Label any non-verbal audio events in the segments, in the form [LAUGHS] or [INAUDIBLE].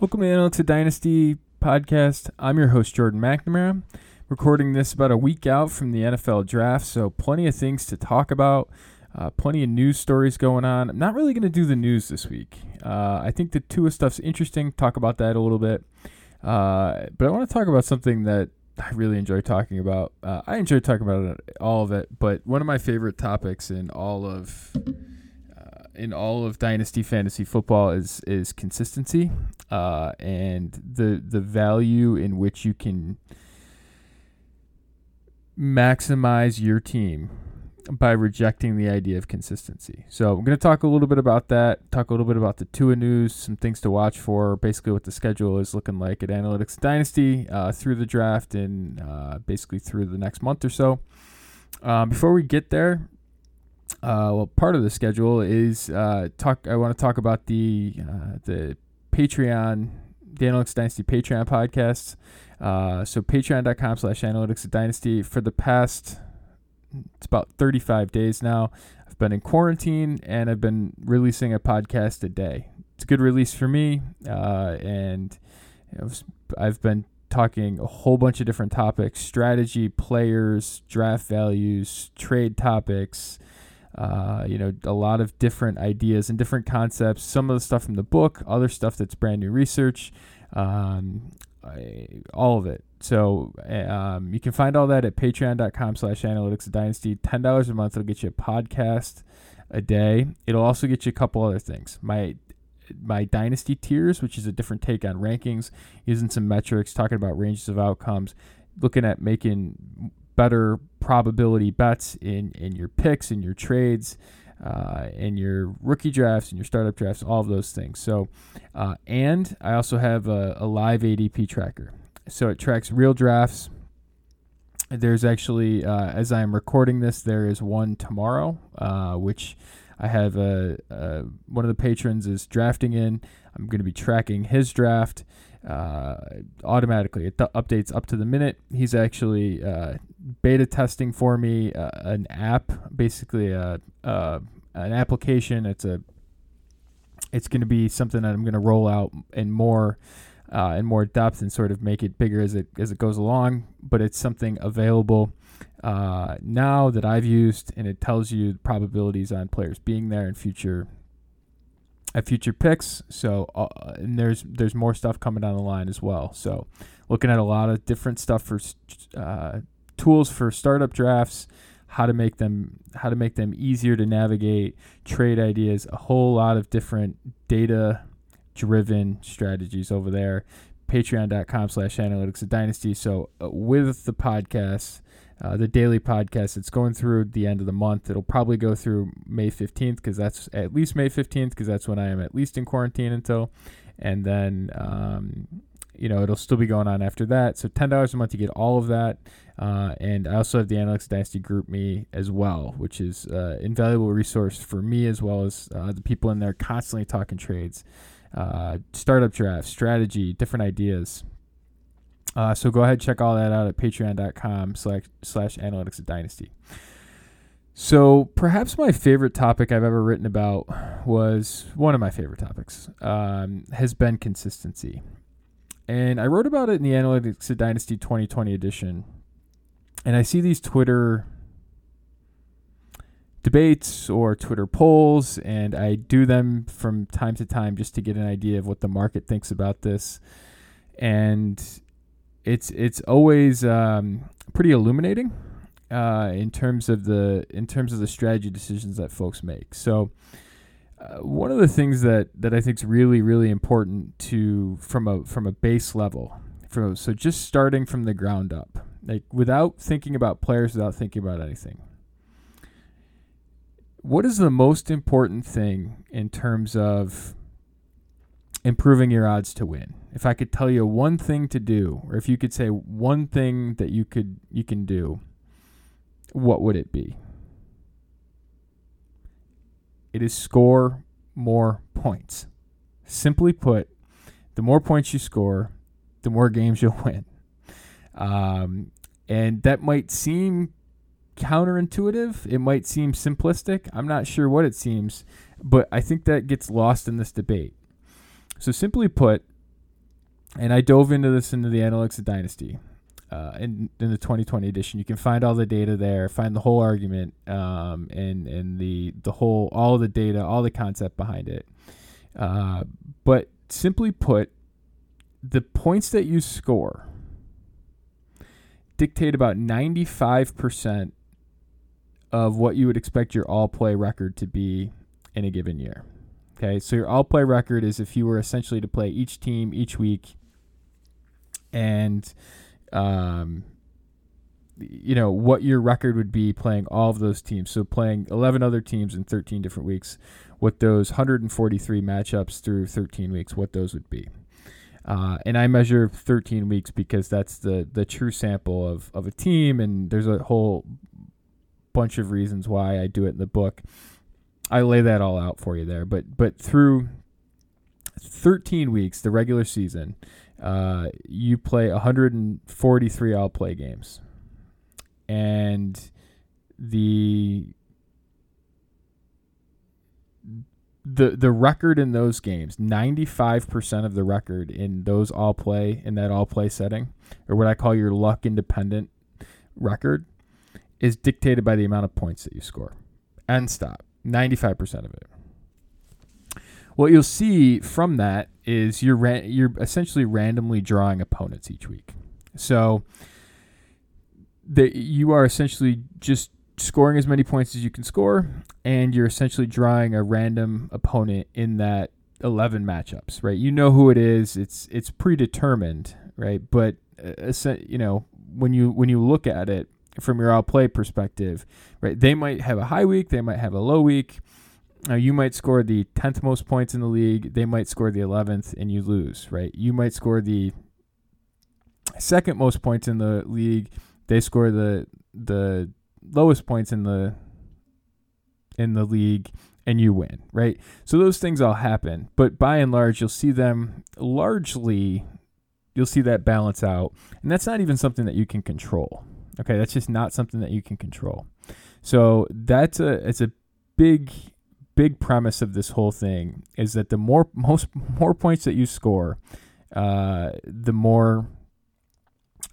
Welcome to Analytics of Dynasty podcast. I'm your host, Jordan McNamara. Recording this about a week out from the NFL draft, so plenty of things to talk about, uh, plenty of news stories going on. I'm not really going to do the news this week. Uh, I think the Tua stuff's interesting. Talk about that a little bit. Uh, but I want to talk about something that I really enjoy talking about. Uh, I enjoy talking about it, all of it, but one of my favorite topics in all of in all of dynasty fantasy football is is consistency uh, and the the value in which you can maximize your team by rejecting the idea of consistency. So I'm going to talk a little bit about that, talk a little bit about the Tua news, some things to watch for, basically what the schedule is looking like at Analytics Dynasty uh, through the draft and uh, basically through the next month or so. Um, before we get there, uh, well, part of the schedule is uh, talk. I want to talk about the uh, the Patreon, the Analytics Dynasty Patreon podcast. Uh, so patreon.com slash analytics dynasty for the past it's about 35 days now. I've been in quarantine and I've been releasing a podcast a day. It's a good release for me, uh, and I've been talking a whole bunch of different topics: strategy, players, draft values, trade topics. Uh, you know, a lot of different ideas and different concepts. Some of the stuff from the book, other stuff that's brand new research. Um, I, all of it. So um, you can find all that at patreon.com slash analytics dynasty. $10 a month. It'll get you a podcast a day. It'll also get you a couple other things. My my dynasty tiers, which is a different take on rankings, using some metrics, talking about ranges of outcomes, looking at making better probability bets in, in your picks, in your trades, uh, in your rookie drafts and your startup drafts, all of those things. So, uh, and I also have a, a live ADP tracker. So it tracks real drafts. There's actually, uh, as I am recording this, there is one tomorrow, uh, which I have a, a, one of the patrons is drafting in. I'm going to be tracking his draft uh, automatically. It th- updates up to the minute. He's actually uh, beta testing for me uh, an app, basically a, a an application. It's a it's going to be something that I'm going to roll out in more uh, in more depth and sort of make it bigger as it as it goes along. But it's something available uh, now that I've used, and it tells you probabilities on players being there in future at future picks. So uh, and there's there's more stuff coming down the line as well. So looking at a lot of different stuff for uh, tools for startup drafts, how to make them how to make them easier to navigate, trade ideas, a whole lot of different data driven strategies over there. Patreon.com slash analytics of dynasty. So uh, with the podcast, uh, the daily podcast. It's going through the end of the month. It'll probably go through May 15th because that's at least May 15th because that's when I am at least in quarantine until. And then, um, you know, it'll still be going on after that. So $10 a month, you get all of that. Uh, and I also have the Analytics Dynasty GroupMe as well, which is uh, invaluable resource for me as well as uh, the people in there constantly talking trades, uh, startup drafts, strategy, different ideas. Uh, so go ahead check all that out at patreon.com slash, slash analytics dynasty. So perhaps my favorite topic I've ever written about was one of my favorite topics um, has been consistency. And I wrote about it in the Analytics of Dynasty 2020 edition. And I see these Twitter debates or Twitter polls, and I do them from time to time just to get an idea of what the market thinks about this. And it's it's always um, pretty illuminating uh, in terms of the in terms of the strategy decisions that folks make. So. Uh, one of the things that, that I think is really really important to from a from a base level, from so just starting from the ground up, like without thinking about players, without thinking about anything. What is the most important thing in terms of improving your odds to win. If I could tell you one thing to do, or if you could say one thing that you could you can do, what would it be? It is score more points. Simply put, the more points you score, the more games you'll [LAUGHS] win. Um, and that might seem counterintuitive. It might seem simplistic. I'm not sure what it seems, but I think that gets lost in this debate. So, simply put, and I dove into this into the analytics of Dynasty. Uh, in, in the 2020 edition, you can find all the data there, find the whole argument, um, and and the the whole all the data, all the concept behind it. Uh, but simply put, the points that you score dictate about 95% of what you would expect your all play record to be in a given year. Okay, so your all play record is if you were essentially to play each team each week and um, you know what your record would be playing all of those teams. So playing 11 other teams in 13 different weeks, what those 143 matchups through 13 weeks, what those would be. Uh, and I measure 13 weeks because that's the the true sample of of a team, and there's a whole bunch of reasons why I do it in the book. I lay that all out for you there, but but through 13 weeks, the regular season, uh, you play 143 all play games, and the the the record in those games, 95% of the record in those all play in that all play setting, or what I call your luck independent record, is dictated by the amount of points that you score. End stop. 95% of it. What you'll see from that is you're ra- you're essentially randomly drawing opponents each week. So that you are essentially just scoring as many points as you can score, and you're essentially drawing a random opponent in that 11 matchups, right? You know who it is. It's it's predetermined, right? But uh, you know when you when you look at it from your all play perspective, right? They might have a high week, they might have a low week. Now you might score the 10th most points in the league, they might score the 11th and you lose, right? You might score the second most points in the league, they score the the lowest points in the in the league and you win, right? So those things all happen, but by and large you'll see them largely you'll see that balance out. And that's not even something that you can control. Okay, that's just not something that you can control. So that's a it's a big big premise of this whole thing is that the more most more points that you score, uh, the more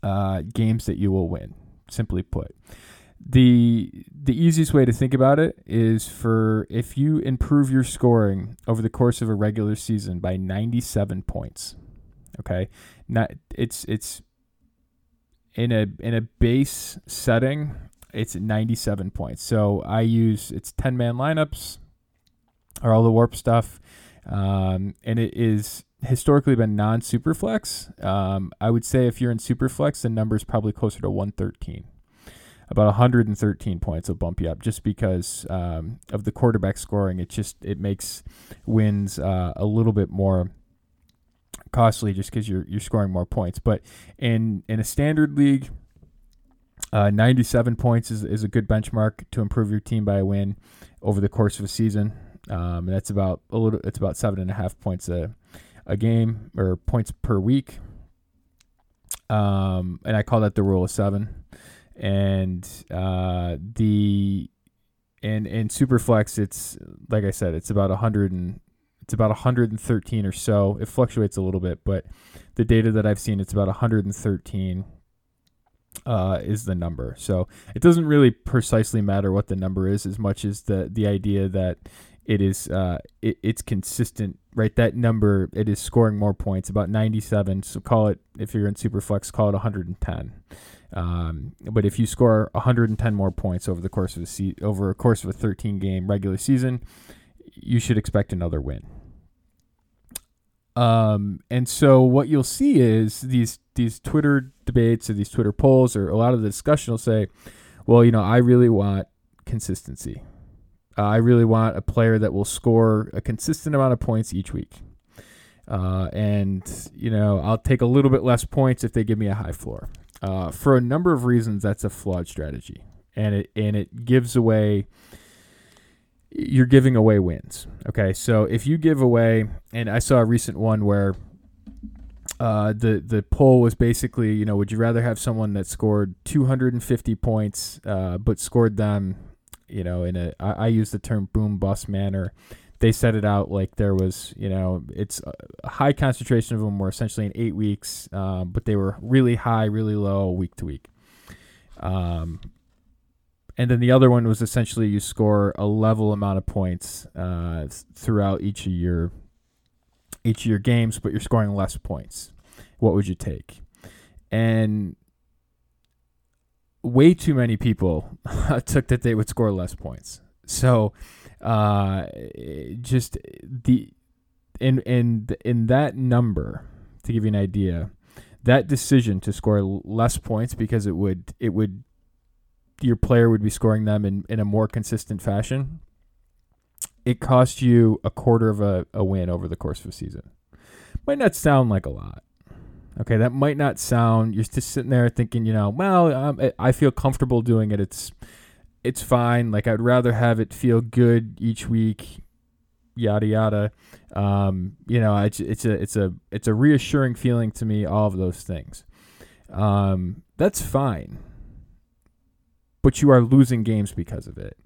uh, games that you will win. Simply put, the the easiest way to think about it is for if you improve your scoring over the course of a regular season by 97 points. Okay, not it's it's in a in a base setting, it's 97 points. So I use it's 10 man lineups or all the warp stuff, um, and it is historically been non superflex. Um, I would say if you're in superflex, the number is probably closer to 113. About 113 points will bump you up just because um, of the quarterback scoring. It just it makes wins uh, a little bit more costly just because you're you're scoring more points. But in in a standard league, uh, 97 points is, is a good benchmark to improve your team by a win over the course of a season. Um, that's about a little. It's about seven and a half points a a game or points per week. Um, and I call that the rule of seven. And uh, the and in Superflex, it's like I said, it's about a hundred and it's about 113 or so. It fluctuates a little bit, but the data that I've seen, it's about 113 uh, is the number. So it doesn't really precisely matter what the number is as much as the the idea that it is uh, it, it's consistent, right? That number it is scoring more points, about 97. So call it if you're in Superflex, call it 110. Um, but if you score 110 more points over the course of a se- over a course of a 13 game regular season, you should expect another win. Um, and so what you'll see is these these Twitter debates or these Twitter polls or a lot of the discussion will say, well, you know, I really want consistency. Uh, I really want a player that will score a consistent amount of points each week. Uh, and you know, I'll take a little bit less points if they give me a high floor. Uh, for a number of reasons, that's a flawed strategy, and it and it gives away you're giving away wins. Okay, so if you give away, and I saw a recent one where uh, the the poll was basically, you know, would you rather have someone that scored 250 points, uh, but scored them, you know, in a I, I use the term boom bust manner, they set it out like there was, you know, it's a high concentration of them were essentially in eight weeks, um, but they were really high, really low week to week. Um, and then the other one was essentially you score a level amount of points uh, throughout each of your each of your games, but you're scoring less points. What would you take? And way too many people [LAUGHS] took that they would score less points. So uh, just the in in in that number to give you an idea, that decision to score less points because it would it would your player would be scoring them in, in a more consistent fashion. It cost you a quarter of a, a win over the course of a season. Might not sound like a lot. Okay, that might not sound. You're just sitting there thinking, you know, well, um, I feel comfortable doing it. It's it's fine. Like I'd rather have it feel good each week, yada yada. Um, you know, it's it's a it's a it's a reassuring feeling to me. All of those things. Um, that's fine, but you are losing games because of it.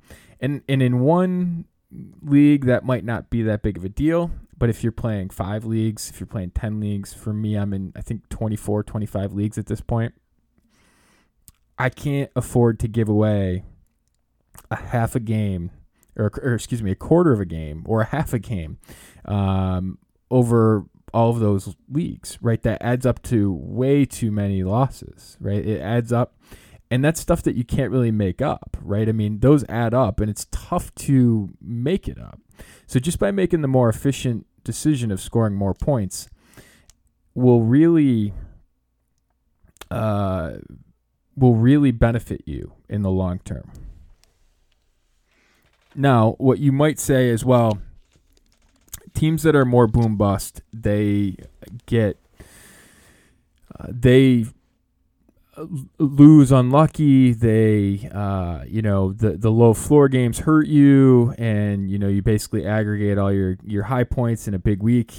And and in one league that might not be that big of a deal but if you're playing five leagues if you're playing 10 leagues for me i'm in i think 24 25 leagues at this point i can't afford to give away a half a game, or, or excuse me, a quarter of a game or a half a game um, over all of those leagues, right? That adds up to way too many losses, right? It adds up. And that's stuff that you can't really make up, right? I mean, those add up and it's tough to make it up. So just by making the more efficient decision of scoring more points will really uh, will really benefit you in the long term. Now, what you might say is, well, teams that are more boom bust, they get uh, they lose unlucky. They, uh, you know, the the low floor games hurt you, and you know you basically aggregate all your your high points in a big week,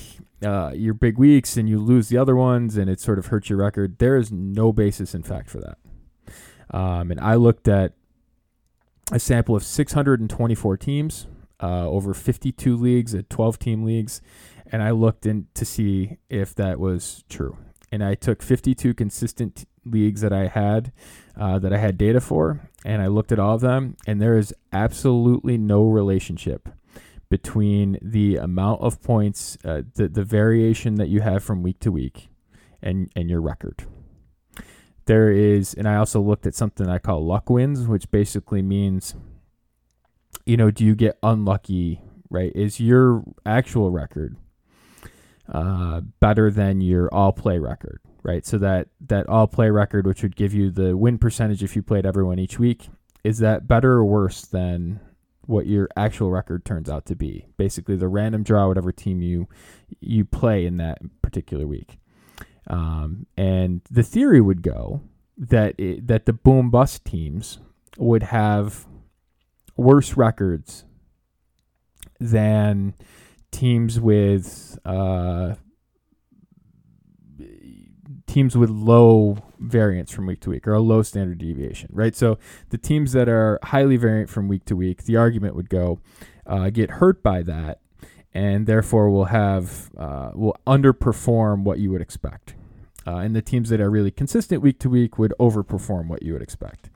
uh, your big weeks, and you lose the other ones, and it sort of hurts your record. There is no basis in fact for that. Um, and I looked at a sample of 624 teams uh, over 52 leagues at 12 team leagues, and I looked in to see if that was true. And I took 52 consistent leagues that I had uh, that I had data for, and I looked at all of them, and there is absolutely no relationship between the amount of points, uh, the the variation that you have from week to week, and and your record there is, and I also looked at something I call luck wins, which basically means, you know, do you get unlucky, right? Is your actual record uh, better than your all play record, right? So that, that all play record, which would give you the win percentage if you played everyone each week, is that better or worse than what your actual record turns out to be? Basically, the random draw, whatever team you you play in that particular week. Um, and the theory would go that it, that the boom bust teams would have worse records than teams with uh, teams with low variance from week to week or a low standard deviation, right? So the teams that are highly variant from week to week, the argument would go uh, get hurt by that, and therefore will have uh, will underperform what you would expect. Uh, and the teams that are really consistent week to week would overperform what you would expect.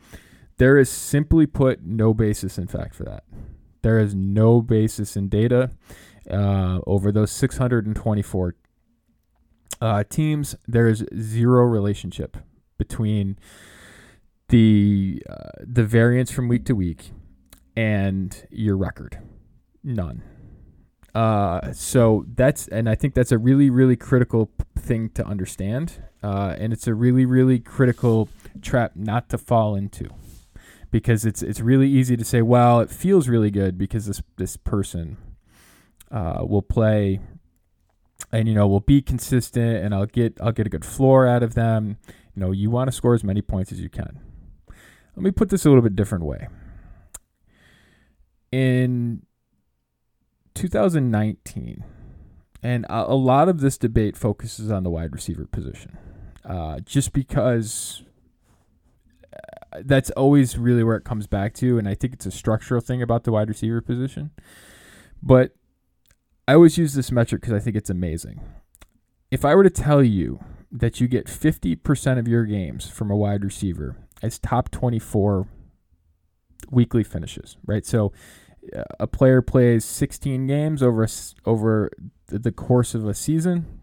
There is simply put no basis in fact for that. There is no basis in data uh, over those 624 uh, teams. There is zero relationship between the uh, the variance from week to week and your record. None. Uh, so that's and I think that's a really really critical thing to understand, uh, and it's a really really critical trap not to fall into, because it's it's really easy to say, well, it feels really good because this this person uh, will play, and you know will be consistent, and I'll get I'll get a good floor out of them. You know, you want to score as many points as you can. Let me put this a little bit different way. In 2019, and a, lot of this debate focuses on the wide receiver position, uh, just because uh, that's always really where it comes back to, and I think it's a structural thing about the wide receiver position. But I always use this metric because I think it's amazing. If I were to tell you that you get 50% of your games from a wide receiver as top 24 weekly finishes, right? So uh, a player plays 16 games over a, over the course of a season,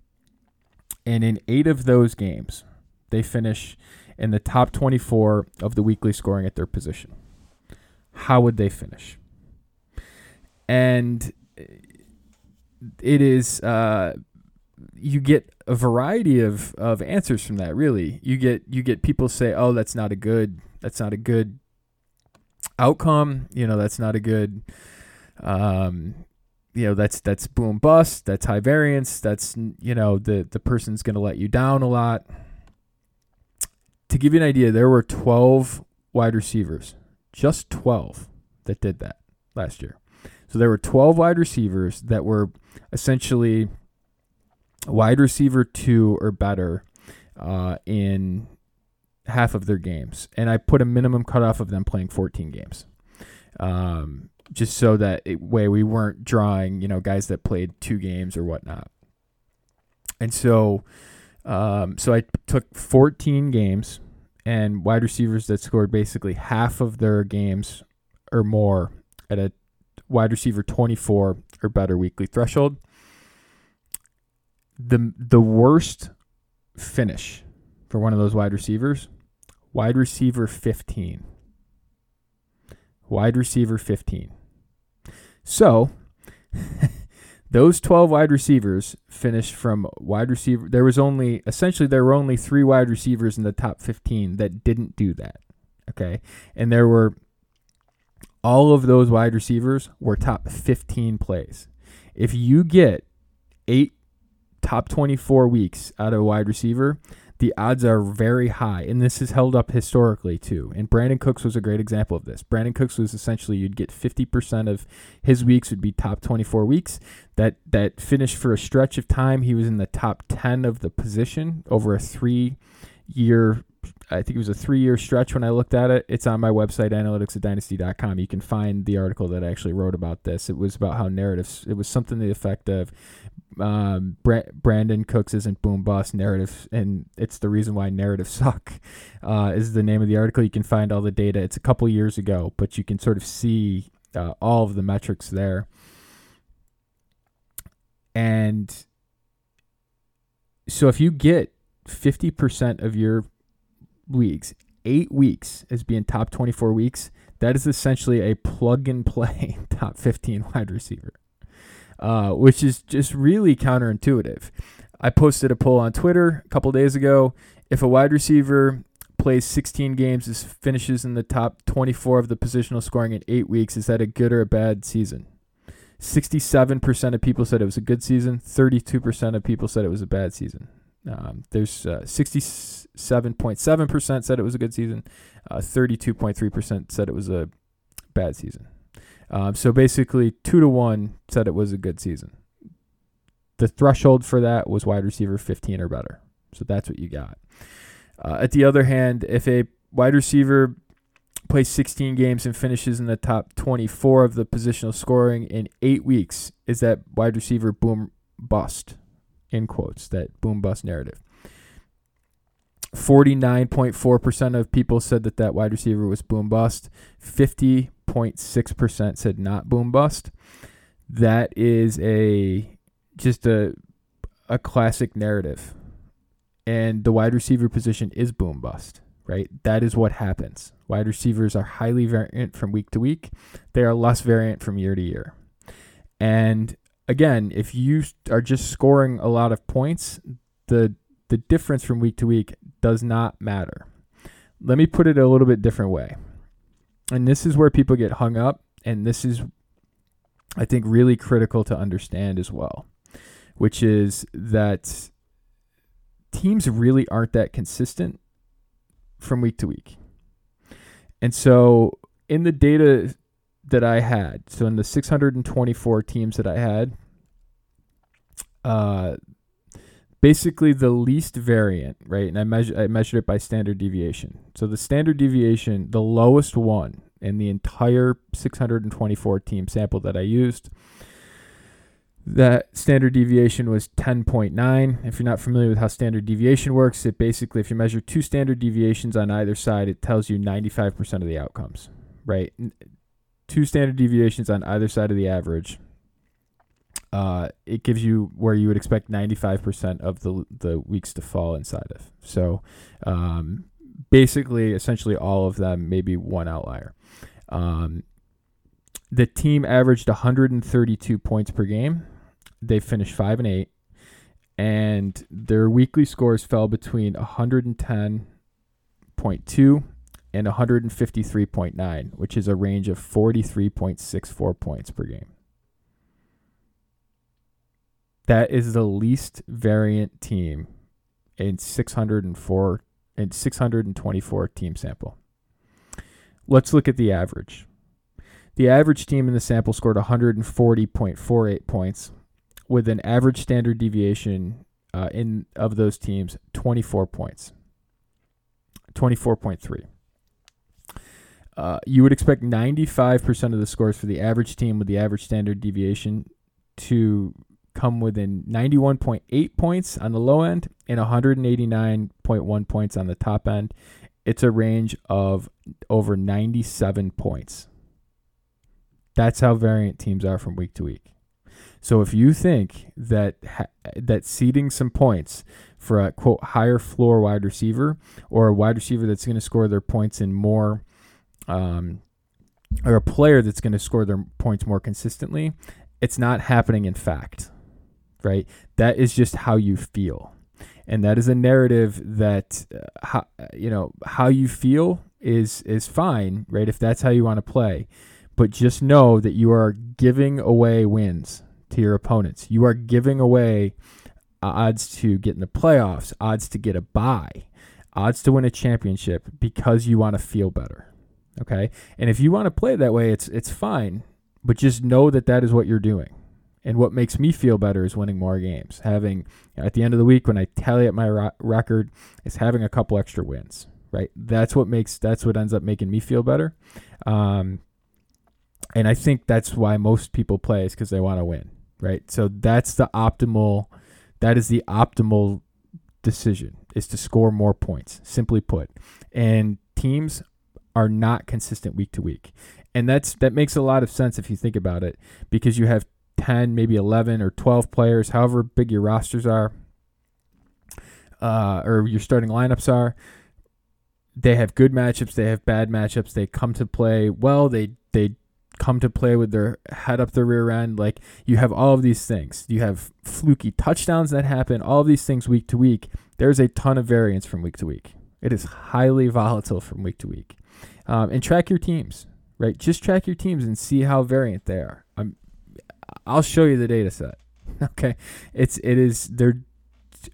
and in eight of those games, they finish in the top 24 of the weekly scoring at their position. How would they finish? And it is uh, you get a variety of, of answers from that. Really, you get you get people say, "Oh, that's not a good that's not a good outcome. You know, that's not a good." Um, you know that's that's boom bust that's high variance that's you know the the person's going to let you down a lot to give you an idea there were 12 wide receivers just 12 that did that last year so there were 12 wide receivers that were essentially wide receiver two or better uh, in half of their games, and I put a minimum cutoff of them playing 14 games, um, just so that it, way we weren't drawing you know guys that played two games or whatnot. And so, um, so I took 14 games and wide receivers that scored basically half of their games or more at a wide receiver 24 or better weekly threshold the the worst finish for one of those wide receivers, wide receiver 15. Wide receiver 15. So, [LAUGHS] those 12 wide receivers finished from wide receiver. There was only, essentially, there were only three wide receivers in the top 15 that didn't do that. Okay. And there were, all of those wide receivers were top 15 plays. If you get eight top 24 weeks out of a wide receiver, the odds are very high. And this is held up historically too. And Brandin Cooks was a great example of this. Brandin Cooks was essentially you'd get 50% of his weeks would be top 24 weeks. That that finished for a stretch of time. He was in the top 10 of the position over a three year I think it was a three year stretch when I looked at it. It's on my website, analyticsofdynasty.com. You can find the article that I actually wrote about this. It was about how narratives, it was something to the effect of um, Brandin Cooks isn't boom bust narrative, and it's the reason why narratives [LAUGHS] suck. Uh, is the name of the article. You can find all the data. It's a couple years ago, but you can sort of see uh, all of the metrics there. And so if you get 50% of your weeks, eight weeks as being top 24 weeks, that is essentially a plug and play [LAUGHS] top 15 wide receiver, uh, which is just really counterintuitive. I posted a poll on Twitter a couple days ago. If a wide receiver plays 16 games, is finishes in the top 24 of the positional scoring in eight weeks, is that a good or a bad season? 67% of people said it was a good season. 32% of people said it was a bad season. Um, there's uh, 67.7% said it was a good season. Uh, 32.3% said it was a bad season. Um, so basically, two to one said it was a good season. The threshold for that was wide receiver 15 or better. So that's what you got. Uh, at the other hand, if a wide receiver plays 16 games and finishes in the top 24 of the positional scoring in eight weeks, is that wide receiver boom bust? In quotes, that boom bust narrative. 49.4% of people said that that wide receiver was boom bust. 50.6% said not boom bust. That is a just a a classic narrative. And the wide receiver position is boom bust, right? That is what happens. Wide receivers are highly variant from week to week. They are less variant from year to year. And again, if you are just scoring a lot of points, the the difference from week to week does not matter. Let me put it a little bit different way. And this is where people get hung up and this is I think really critical to understand as well, which is that teams really aren't that consistent from week to week. And so in the data that I had. So in the 624 teams that I had, uh, basically the least variant, right? And I measure I measured it by standard deviation. So the standard deviation, the lowest one in the entire 624 team sample that I used, That standard deviation was 10.9. If you're not familiar with how standard deviation works, it basically, if you measure two standard deviations on either side, it tells you 95% of the outcomes, right? Two standard deviations on either side of the average. Uh, it gives you where you would expect 95% of the the weeks to fall inside of. So, um, basically, essentially all of them, maybe one outlier. Um, the team averaged 132 points per game they finished five and eight, and their weekly scores fell between 110.2 and 153.9, which is a range of 43.64 points per game. That is the least variant team in 604 in 624 team sample. Let's look at the average. The average team in the sample scored 140.48 points, with an average standard deviation uh, in of those teams 24 points 24.3 uh, you would expect 95% of the scores for the average team with the average standard deviation to come within 91.8 points on the low end and 189.1 points on the top end. It's a range of over 97 points. That's how variant teams are from week to week. So if you think that that seeding some points for a quote higher floor wide receiver or a wide receiver that's going to score their points in more, um, or a player that's going to score their points more consistently, it's not happening in fact, right? That is just how you feel, and that is a narrative that uh, how, you know how you feel is is fine, right? If that's how you want to play, but just know that you are giving away wins to your opponents. You are giving away odds to get in the playoffs, odds to get a bye, odds to win a championship because you want to feel better. Okay? And if you want to play that way, it's it's fine, but just know that that is what you're doing. And what makes me feel better is winning more games. Having at the end of the week when I tally up my ro- record is having a couple extra wins, right? That's what makes that's what ends up making me feel better. Um, and I think that's why most people play is because they want to win right? So that's the optimal that is the optimal decision is to score more points, simply put. And teams are not consistent week to week. And that's that makes a lot of sense if you think about it because you have 10, maybe 11 or 12 players, however big your rosters are, uh, or your starting lineups are. They have good matchups, they have bad matchups. They come to play well, they they come to play with their head up the rear end. Like you have all of these things. You have fluky touchdowns that happen, all of these things week to week. There's a ton of variance from week to week. It is highly volatile from week to week. Um, and track your teams, right? Just track your teams and see how variant they are. I'm, I'll show you the data set. [LAUGHS] Okay, it's it is they're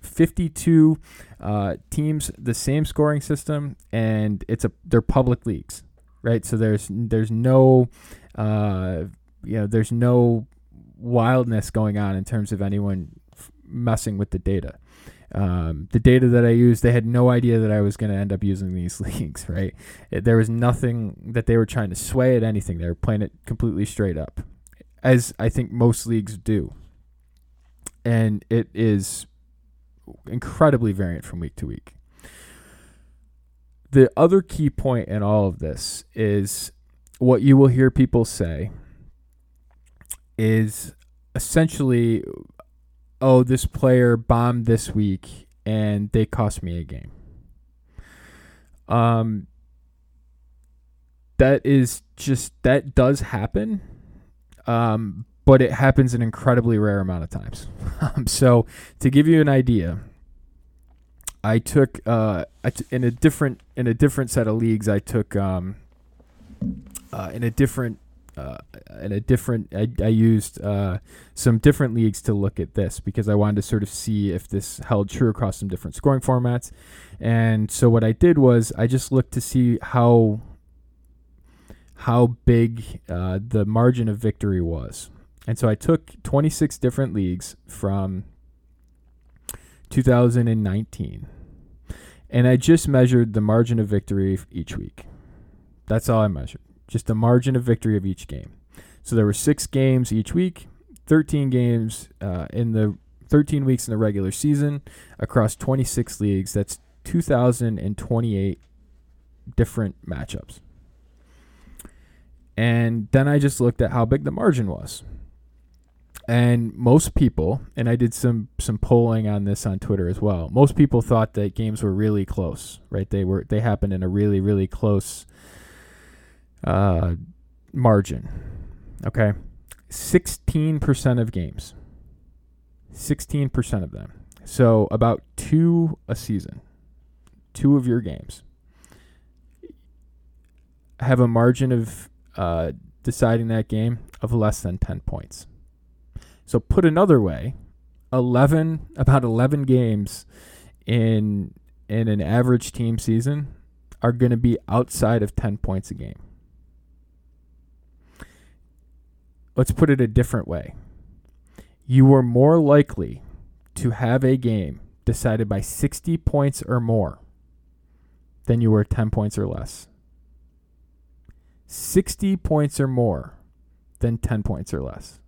52 uh, teams, the same scoring system, and it's a they're public leagues, right? So there's there's no uh, you know, there's no wildness going on in terms of anyone f- messing with the data. Um, the data that I used, they had no idea that I was going to end up using these [LAUGHS] leagues, right? It, there was nothing that they were trying to sway at anything. They were playing it completely straight up, as I think most leagues do. And it is incredibly variant from week to week. The other key point in all of this is what you will hear people say is essentially, oh, this player bombed this week and they cost me a game. Um, that is just that does happen, um, but it happens an incredibly rare amount of times. [LAUGHS] So to give you an idea, I took uh, in a different in a different set of leagues. I took um, uh, in a different uh, a different I, I used uh, some different leagues to look at this because I wanted to sort of see if this held true across some different scoring formats. And so what I did was I just looked to see how how big uh, the margin of victory was. And so I took 26 different leagues from 2019 and I just measured the margin of victory each week. That's all I measured just the margin of victory of each game. So there were six games each week. 13 games uh, in the 13 weeks in the regular season across 26 leagues. That's 2,028 different matchups. And then I just looked at how big the margin was. And most people, and I did some some polling on this on Twitter as well. Most people thought that games were really close, right? They were they happened in a really really close uh, margin. Okay, sixteen percent of games, sixteen percent of them. So about two a season, two of your games have a margin of uh, deciding that game of less than ten points. So put another way, 11 about 11 games in in an average team season are going to be outside of 10 points a game. Let's put it a different way. You were more likely to have a game decided by 60 points or more than you were 10 points or less. 60 points or more than 10 points or less.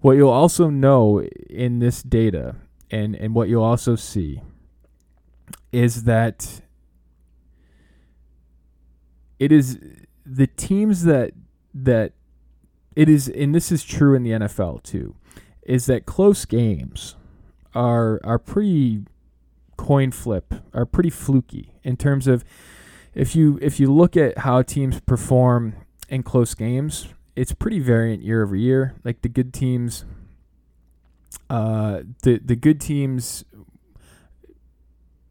What you'll also know in this data and, and what you'll also see is that it is the teams that that it is and this is true in the NFL too is that close games are are pretty coin flip are pretty fluky in terms of if you if you look at how teams perform in close games it's pretty variant year over year. Like the good teams, uh, the the good teams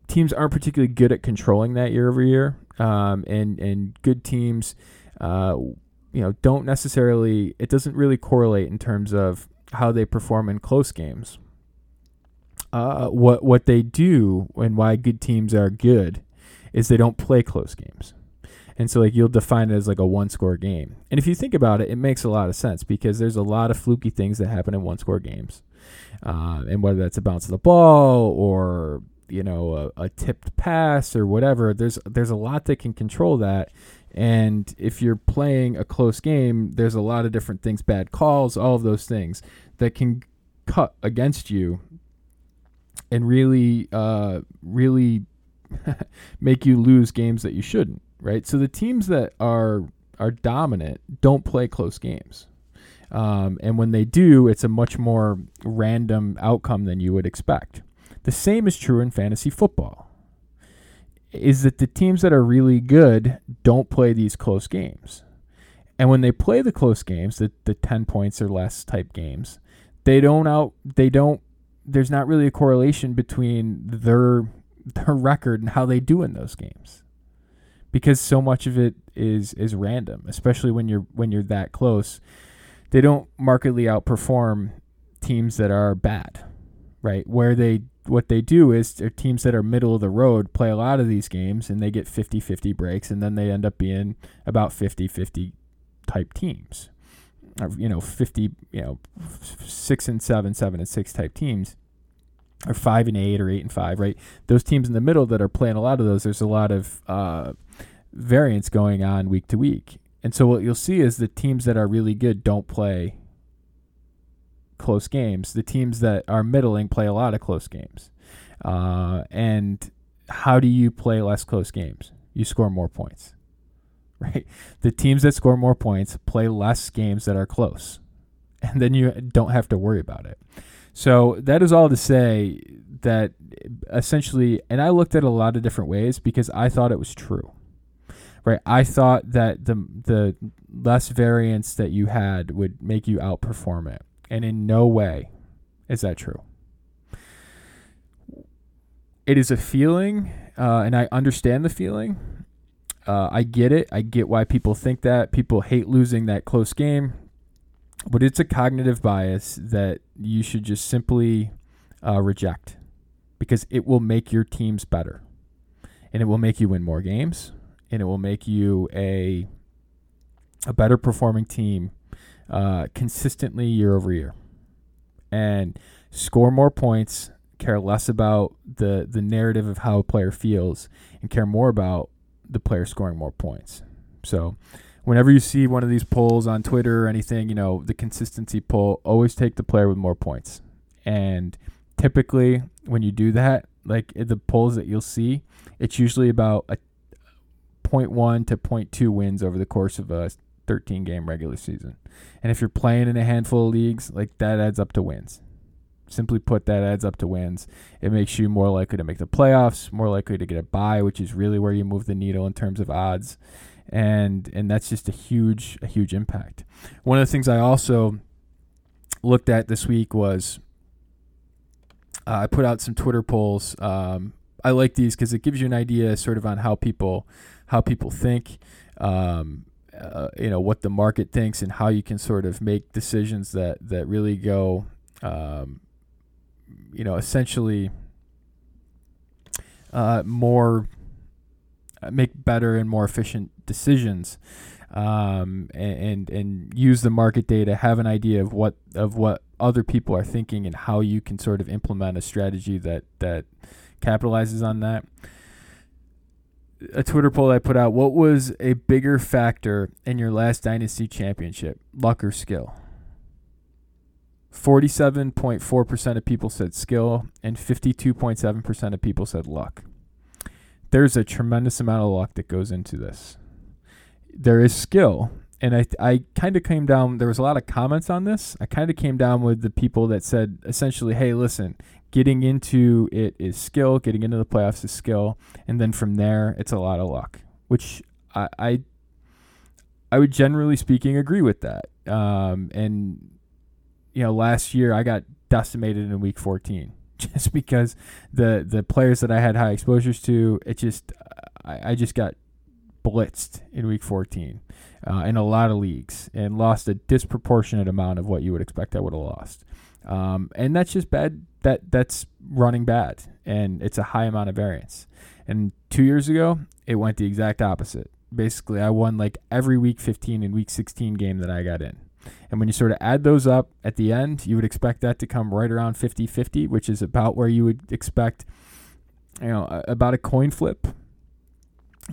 teams aren't particularly good at controlling that year over year, um, and and good teams, uh, you know, don't necessarily. It doesn't really correlate in terms of how they perform in close games. Uh, what what they do and why good teams are good is they don't play close games. And so like you'll define it as like a one score game. And if you think about it, it makes a lot of sense because there's a lot of fluky things that happen in one score games. Uh, and whether that's a bounce of the ball or you know a, a, tipped pass or whatever, there's there's a lot that can control that. And if you're playing a close game, there's a lot of different things, bad calls, all of those things that can cut against you and really, uh, really [LAUGHS] make you lose games that you shouldn't right? So the teams that are are dominant don't play close games. Um, and when they do, it's a much more random outcome than you would expect. The same is true in fantasy football. Is that the teams that are really good don't play these close games. And when they play the close games, the, the 10 points or less type games, they don't out they don't there's not really a correlation between their their record and how they do in those games because so much of it is is random, especially when you're when you're that close. They don't markedly outperform teams that are bad, right? Where they what they do is they're teams that are middle of the road play a lot of these games and they get 50-50 breaks and then they end up being about 50-50 type teams. Or, you know, 50, you know, 6 and 7, 7 and 6 type teams or 5 and 8 or 8 and 5, right? Those teams in the middle that are playing a lot of those there's a lot of uh, variance going on week to week. And so what you'll see is the teams that are really good don't play close games. The teams that are middling play a lot of close games. Uh, and how do you play less close games? You score more points, [LAUGHS] right? The teams that score more points play less games that are close, [LAUGHS] and then you don't have to worry about it. So that is all to say that essentially, and I looked at a lot of different ways because I thought it was true right? I thought that the the less variance that you had would make you outperform it, and in no way is that true. It is a feeling, uh, and I understand the feeling. Uh, I get it. I get why people think that. People hate losing that close game, but it's a cognitive bias that you should just simply uh, reject because it will make your teams better and it will make you win more games and it will make you a a better performing team uh, consistently year over year, and score more points. Care less about the the narrative of how a player feels, and care more about the player scoring more points. So, whenever you see one of these polls on Twitter or anything, you know, the consistency poll, always take the player with more points. And typically, when you do that, like the polls that you'll see, it's usually about a 0.1 to 0.2 wins over the course of a 13 game regular season. And if you're playing in a handful of leagues, like that adds up to wins. Simply put, that adds up to wins. It makes you more likely to make the playoffs, more likely to get a bye, which is really where you move the needle in terms of odds and and that's just a huge a huge impact. One of the things I also looked at this week was uh, I put out some Twitter polls. Um, I like these because it gives you an idea sort of on how people how people think. Um, uh, you know what the market thinks and how you can sort of make decisions that that really go um, you know essentially uh, more uh, make better and more efficient decisions um, and, and and use the market data have an idea of what of what other people are thinking and how you can sort of implement a strategy that that capitalizes on that a Twitter poll I put out what was a bigger factor in your last dynasty championship luck or skill 47.4% of people said skill and 52.7% of people said luck there's a tremendous amount of luck that goes into this. There is skill. And I, I kind of came down, there was a lot of comments on this. I kind of came down with the people that said essentially, hey, listen, getting into it is skill, getting into the playoffs is skill. And then from there, it's a lot of luck, which I, I, I would generally speaking agree with that. Um, and, you know, last year I got decimated in week 14 [LAUGHS] just because the the players that I had high exposures to, it just I, I just got blitzed in week 14 uh, in a lot of leagues and lost a disproportionate amount of what you would expect I would have lost. Um, and that's just bad. That that's running bad, and it's a high amount of variance. And two years ago, it went the exact opposite. Basically, I won like every week 15 and week 16 game that I got in. And when you sort of add those up at the end, you would expect that to come right around 50 50, which is about where you would expect, you know, about a coin flip.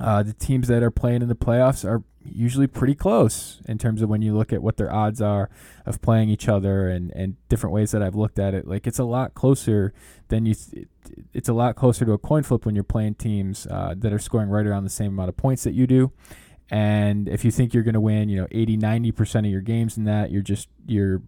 Uh, the teams that are playing in the playoffs are usually pretty close in terms of when you look at what their odds are of playing each other and, and different ways that I've looked at it. Like it's a lot closer than you. Th- it's a lot closer to a coin flip when you're playing teams uh, that are scoring right around the same amount of points that you do. And if you think you're going to win, you know, 80, 90% of your games in that, you're just, you're,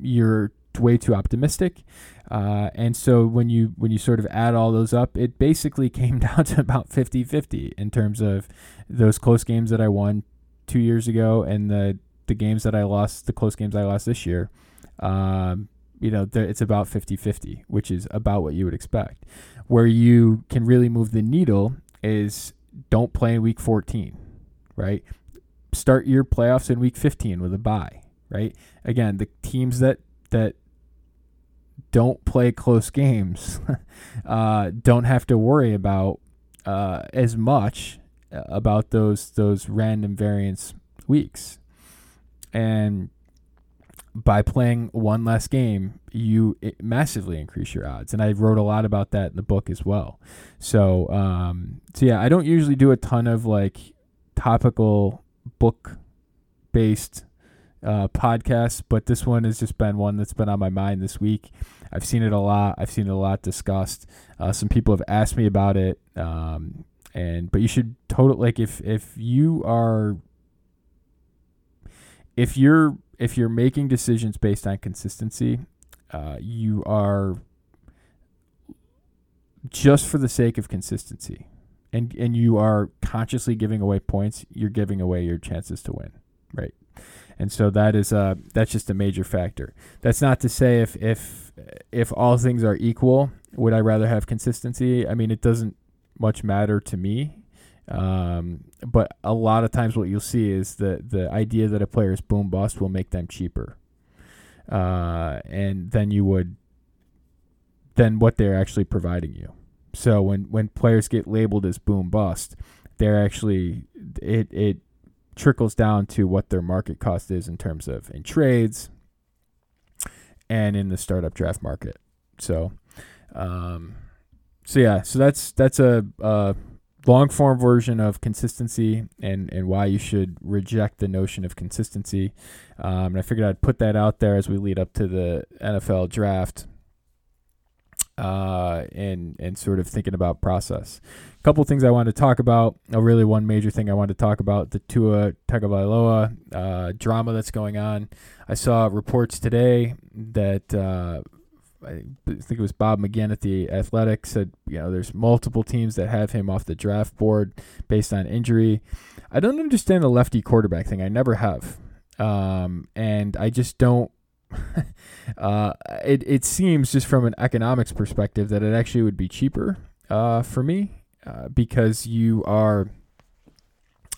you're way too optimistic. Uh, and so when you, when you sort of add all those up, it basically [LAUGHS] came down to about 50 50 in terms of those close games that I won two years ago and the, the games that I lost, the close games I lost this year. Um, you know, it's about 50 50, which is about what you would expect. Where you can really move the needle is don't play in week 14, right? Start your playoffs in week 15 with a bye, right? Again, the teams that that don't play close games [LAUGHS] uh, don't have to worry about uh, as much uh, about those those random variance weeks, and by playing one less game, you massively increase your odds. And I wrote a lot about that in the book as well. So, um, so yeah, I don't usually do a ton of like topical book based uh, podcasts, but this one has just been one that's been on my mind this week. I've seen it a lot. I've seen it a lot discussed. Uh, some people have asked me about it. Um, and but you should total like if if you are if you're if you're making decisions based on consistency, uh, you are just for the sake of consistency, and and you are consciously giving away points. You're giving away your chances to win, right? And so that is uh that's just a major factor. That's not to say if if if all things are equal, would I rather have consistency? I mean, it doesn't much matter to me. Um, but a lot of times, what you'll see is the the idea that a player is boom bust will make them cheaper, uh, and then you would than what they're actually providing you. So when when players get labeled as boom bust, they're actually it it trickles down to what their market cost is in terms of in trades and in the startup draft market. So, um, so yeah, so that's that's a uh, long form version of consistency and, and why you should reject the notion of consistency. Um, and I figured I'd put that out there as we lead up to the NFL draft uh, and and sort of thinking about process. A couple things I wanted to talk about. Uh, really, one major thing I wanted to talk about the Tua Tagovailoa uh, drama that's going on. I saw reports today that uh, I think it was Bob McGinn at the Athletic said you know there's multiple teams that have him off the draft board based on injury. I don't understand the lefty quarterback thing. I never have, um, and I just don't [LAUGHS] uh, it it seems just from an economics perspective that it actually would be cheaper uh, for me uh, because you are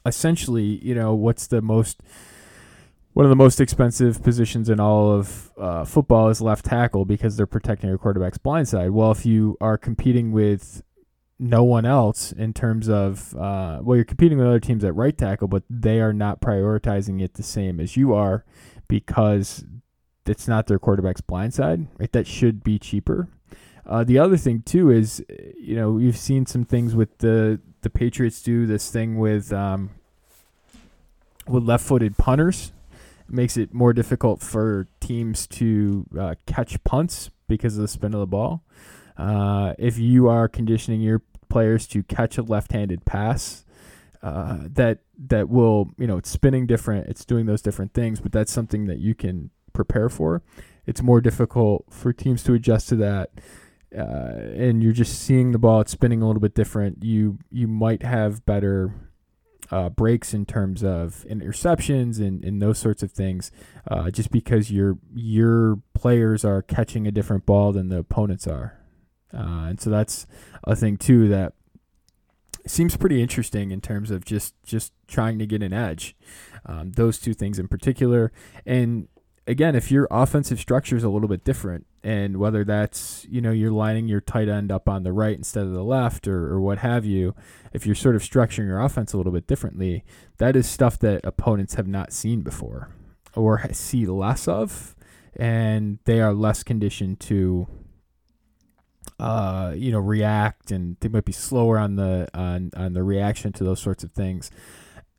essentially you know what's the most one of the most expensive positions in all of uh, football is left tackle because they're protecting your quarterback's blind side. Well, if you are competing with no one else in terms of uh, well, you're competing with other teams at right tackle, but they are not prioritizing it the same as you are because it's not their quarterback's blind side, right? That should be cheaper. Uh, the other thing too is, you know, we've seen some things with the the Patriots do this thing with um, with left-footed punters. It makes it more difficult for teams to uh, catch punts because of the spin of the ball. Uh, if you are conditioning your players to catch a left-handed pass, uh, that that will you know it's spinning different, it's doing those different things, but that's something that you can prepare for. It's more difficult for teams to adjust to that. Uh, and you're just seeing the ball it's spinning a little bit different. You you might have better uh, breaks in terms of interceptions and, and those sorts of things, uh, just because your your players are catching a different ball than the opponents are, uh, and so that's a thing too that seems pretty interesting in terms of just just trying to get an edge. Um, those two things in particular, and again, if your offensive structure is a little bit different, and whether that's you know you're lining your tight end up on the right instead of the left, or, or what have you, if you're sort of structuring your offense a little bit differently, that is stuff that opponents have not seen before or see less of, and they are less conditioned to. Uh, you know, react, and they might be slower on the on on the reaction to those sorts of things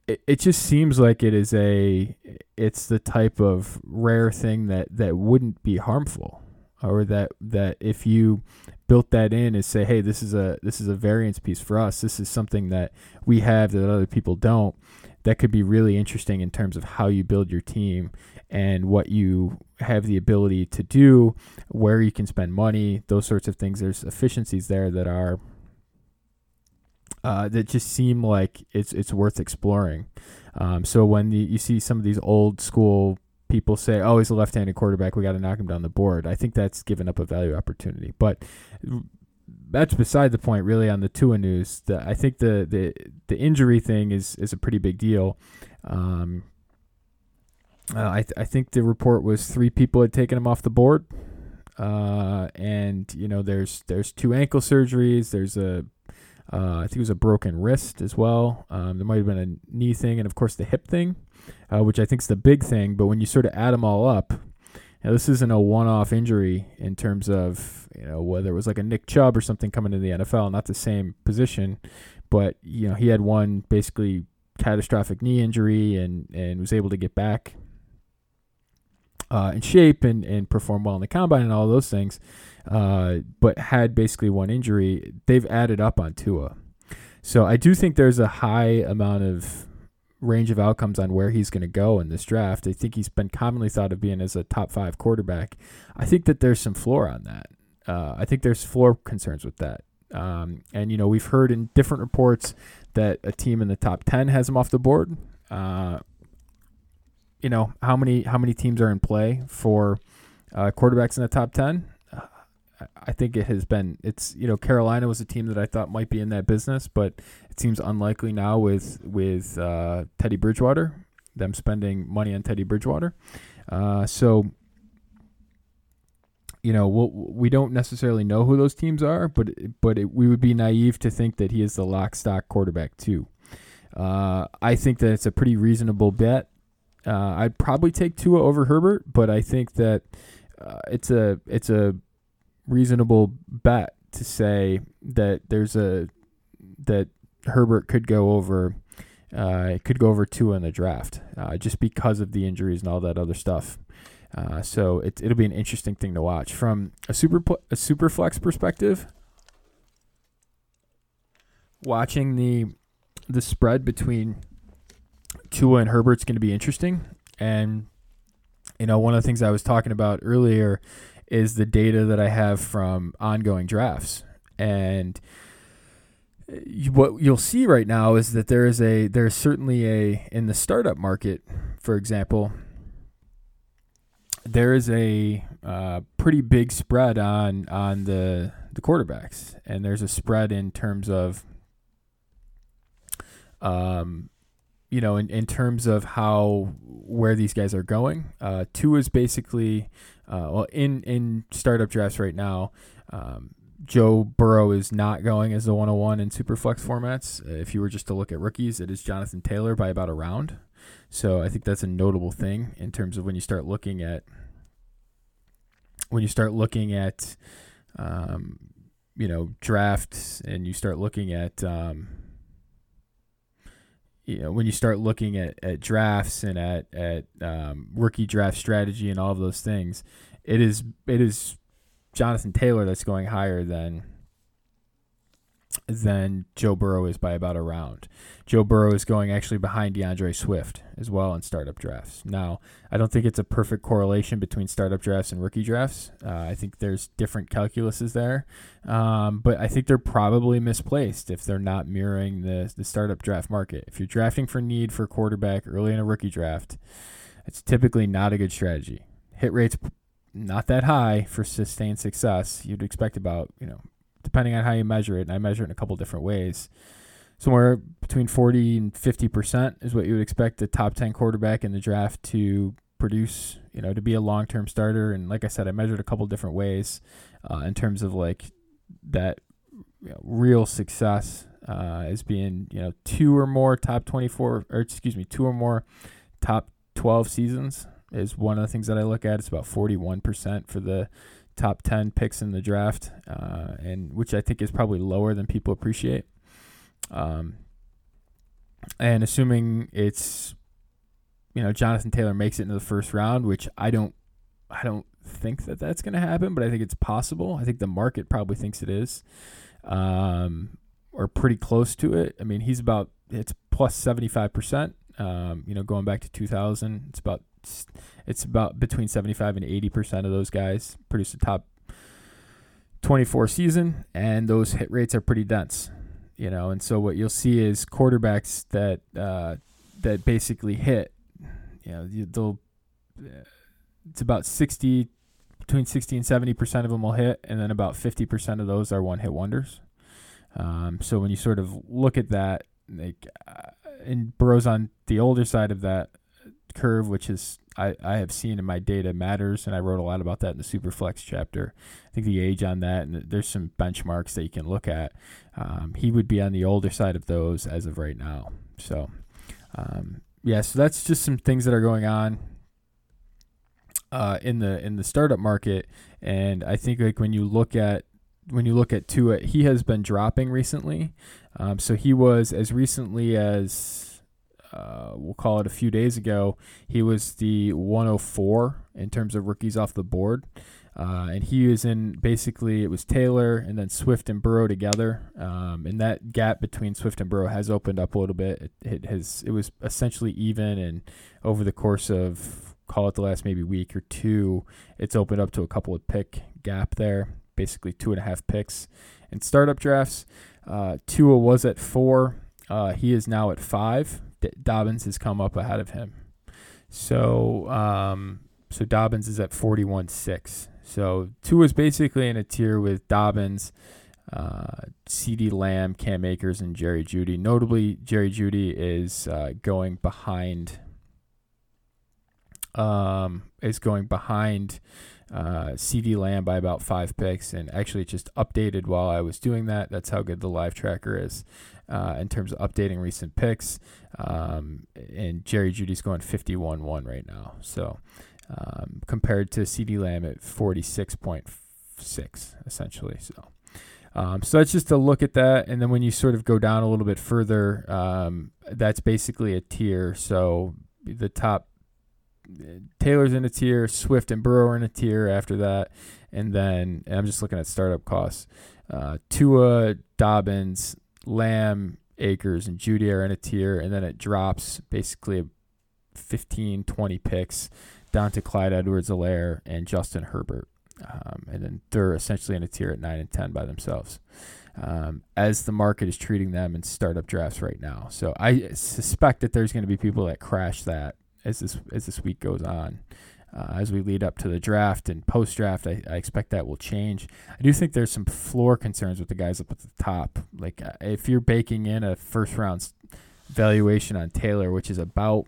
it, it just seems like it is a it's the type of rare thing that that wouldn't be harmful or that that if you built that in and say hey this is a this is a variance piece for us. This is something that we have that other people don't that could be really interesting in terms of how you build your team and what you have the ability to do where you can spend money those sorts of things. There's efficiencies there that are uh, that just seem like it's it's worth exploring. Um, so when the, you see some of these old school people say, "Oh, he's a left-handed quarterback. We got to knock him down the board," I think that's given up a value opportunity. But that's beside the point, really. On the Tua news, the, I think the, the the injury thing is is a pretty big deal. Um, uh, I th- I think the report was three people had taken him off the board. Uh, and you know, there's there's two ankle surgeries. There's a uh, I think it was a broken wrist as well. Um, there might have been a knee thing, and of course the hip thing, uh, which I think is the big thing. But when you sort of add them all up, know, this isn't a one-off injury in terms of you know whether it was like a Nick Chubb or something coming to the NFL, not the same position, but you know he had one basically catastrophic knee injury and and was able to get back uh, in shape and and perform well in the combine and all those things uh, but had basically one injury, they've added up on Tua. So I do think there's a high amount of range of outcomes on where he's going to go in this draft. I think he's been commonly thought of being as a top five quarterback. I think that there's some floor on that. Uh, I think there's floor concerns with that. Um, and you know we've heard in different reports that a team in the top ten has him off the board. Uh, you know how many how many teams are in play for uh, quarterbacks in the top ten? I think it has been. It's you know Carolina was a team that I thought might be in that business, but it seems unlikely now with with uh, Teddy Bridgewater, them spending money on Teddy Bridgewater. Uh, so you know we'll, we don't necessarily know who those teams are, but but it, we would be naive to think that he is the lock stock quarterback too. Uh, I think that it's a pretty reasonable bet. Uh, I'd probably take Tua over Herbert, but I think that uh, it's a it's a reasonable bet to say that there's a that Herbert could go over. Uh, could go over Tua in the draft, uh, just because of the injuries and all that other stuff. Uh, so it, it'll be an interesting thing to watch from a super a super flex perspective. Watching the the spread between Tua and Herbert's going to be interesting, and you know one of the things I was talking about earlier is the data that I have from ongoing drafts, and what you'll see right now is that there is a there's certainly a in the startup market, for example, there is a uh, pretty big spread on on the the quarterbacks, and there's a spread in terms of, um, you know, in, in terms of how where these guys are going. Uh, Tua is basically, uh, well, in in startup drafts right now. Um, Joe Burrow is not going as the 101 in superflex formats. If you were just to look at rookies, it is Jonathan Taylor by about a round. So I think that's a notable thing in terms of when you start looking at when you start looking at um, you know drafts and you start looking at um, you know when you start looking at, at drafts and at at um, rookie draft strategy and all of those things, it is it is Jonathan Taylor that's going higher than than Joe Burrow is by about a round. Joe Burrow is going actually behind D'Andre Swift as well in startup drafts. Now, I don't think it's a perfect correlation between startup drafts and rookie drafts. Uh, I think there's different calculuses there, um, but I think they're probably misplaced if they're not mirroring the the startup draft market. If you're drafting for need for quarterback early in a rookie draft, it's typically not a good strategy. Hit rates not that high for sustained success. You'd expect about you know depending on how you measure it, and I measure it in a couple different ways. Somewhere between 40 and 50% is what you would expect the top 10 quarterback in the draft to produce, you know, to be a long term starter. And like I said, I measured a couple different ways uh, in terms of like that you know, real success uh, as being, you know, two or more top 24, or excuse me, two or more top 12 seasons is one of the things that I look at. It's about 41% for the top 10 picks in the draft, uh, and which I think is probably lower than people appreciate. Um, and assuming it's, you know, Jonathan Taylor makes it into the first round, which I don't, I don't think that that's going to happen, but I think it's possible. I think the market probably thinks it is, um, or pretty close to it. I mean, he's about it's plus seventy five percent. Um, you know, going back to two thousand, it's about it's about between 75 and 80% of those guys produce a top 24 season and those hit rates are pretty dense you know? And so what you'll see is quarterbacks that uh, that basically hit you know they'll it's about 60 between 60 and 70% of them will hit and then about 50% of those are one hit wonders. Um, so when you sort of look at that like uh, and Burrow's on the older side of that curve, which is I, I have seen in my data matters, and I wrote a lot about that in the Superflex chapter. I think the age on that, and there's some benchmarks that you can look at. Um, he would be on the older side of those as of right now. So, um, yeah, so that's just some things that are going on uh, in the in the startup market, and I think like when you look at when you look at Tua, he has been dropping recently. Um, so he was as recently as uh, we'll call it a few days ago, he was the 104 in terms of rookies off the board. Uh, and he was in basically it was Taylor and then Swift and Burrow together, um, and that gap between Swift and Burrow has opened up a little bit. It, it has it was essentially even, and over the course of call it the last maybe week or two, it's opened up to a couple of pick gap there, basically two and a half picks. In startup drafts, uh, Tua was at four. Uh, he is now at five. D- Dobbins has come up ahead of him. So um, so Dobbins is at 41.6. So Tua is basically in a tier with Dobbins, uh, CeeDee Lamb, Cam Akers, and Jerry Jeudy. Notably, Jerry Jeudy is uh, going behind. Um, is going behind uh, CeeDee Lamb by about five picks, and actually just updated while I was doing that. That's how good the live tracker is uh, in terms of updating recent picks. Um, and Jerry Jeudy's going 51 1 right now. So um, compared to CeeDee Lamb at 46.6, essentially. So. Um, so that's just a look at that. And then when you sort of go down a little bit further, um, that's basically a tier. So the top Taylor's in a tier, Swift and Burrow are in a tier after that, and then and I'm just looking at startup costs. Uh, Tua, Dobbins, Lamb, Akers, and Jeudy are in a tier, and then it drops basically 15, 20 picks down to Clyde Edwards-Helaire and Justin Herbert. Um, and then they're essentially in a tier at 9 and 10 by themselves. Um, as the market is treating them in startup drafts right now. So I suspect that there's going to be people that crash that as this as this week goes on. Uh, as we lead up to the draft and post draft, I, I, expect that will change. I do think there's some floor concerns with the guys up at the top. Like uh, if you're baking in a first round valuation on Taylor, which is about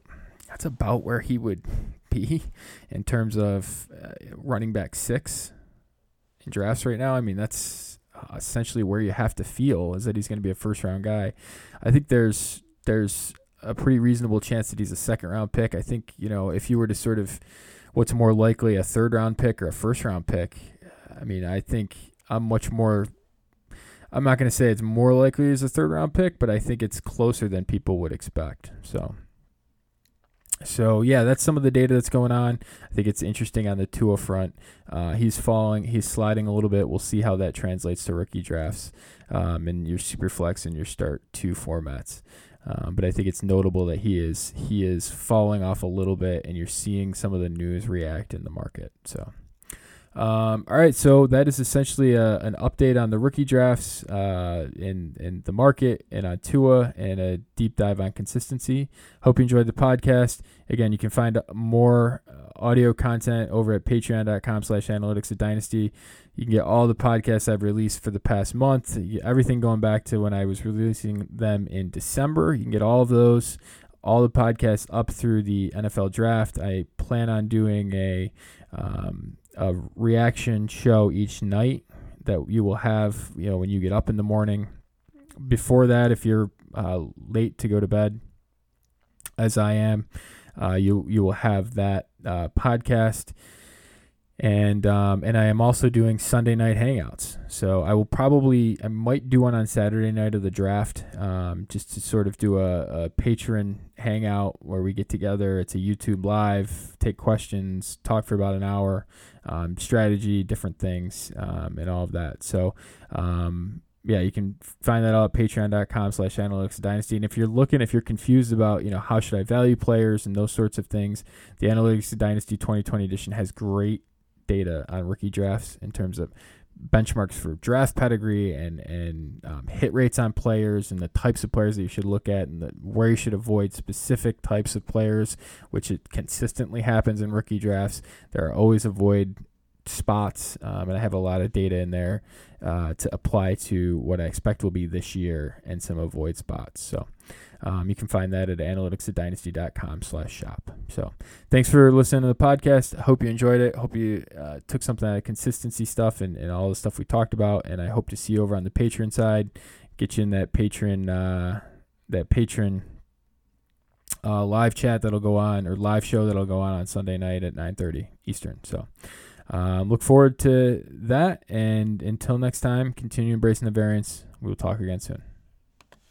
that's about where he would [LAUGHS] be in terms of uh, running back six in drafts right now. I mean, that's uh, essentially where you have to feel is that he's going to be a first round guy. I think there's there's a pretty reasonable chance that he's a second round pick. I think, you know, if you were to sort of what's more likely a third round pick or a first round pick, I mean, I think I'm much more I'm not going to say it's more likely as a third round pick, but I think it's closer than people would expect. So so yeah, that's some of the data that's going on. I think it's interesting on the Tua front. Uh, he's falling, he's sliding a little bit. We'll see how that translates to rookie drafts um, and your super flex and your start two formats. Um, but I think it's notable that he is he is falling off a little bit, and you're seeing some of the news react in the market. So. Um, all right, so that is essentially a, an update on the rookie drafts uh, in in the market and on Tua and a deep dive on consistency. Hope you enjoyed the podcast. Again, you can find more uh, audio content over at patreon.com slash analytics of dynasty. You can get all the podcasts I've released for the past month, everything going back to when I was releasing them in December. You can get all of those, all the podcasts up through the NFL draft. I plan on doing a um, a reaction show each night that you will have, you know, when you get up in the morning. Before that, if you're uh, late to go to bed, as I am, uh, you you will have that uh, podcast and um, and I am also doing Sunday night hangouts. So I will probably I might do one on Saturday night of the draft, um, just to sort of do a, a patron hangout where we get together. It's a YouTube live, take questions, talk for about an hour, um, strategy, different things, um, and all of that. So um, yeah, you can find that all at patreon.com slash analytics dynasty. And if you're looking, if you're confused about, you know, how should I value players and those sorts of things, the Analytics Dynasty 2020 edition has great data on rookie drafts in terms of benchmarks for draft pedigree and and um, hit rates on players and the types of players that you should look at and the, where you should avoid specific types of players, which it consistently happens in rookie drafts. There are always avoid spots, um, and I have a lot of data in there uh, to apply to what I expect will be this year and some avoid spots. So. Um, you can find that at analyticsdynasty.com slash shop. So thanks for listening to the podcast. I hope you enjoyed it. Hope you uh, took something out of consistency stuff and, and all the stuff we talked about. And I hope to see you over on the Patreon side. Get you in that Patreon, uh, that patron uh, live chat that'll go on or live show that'll go on on Sunday night at 9:30 Eastern. So um, look forward to that. And until next time, continue embracing the variance. We will talk again soon.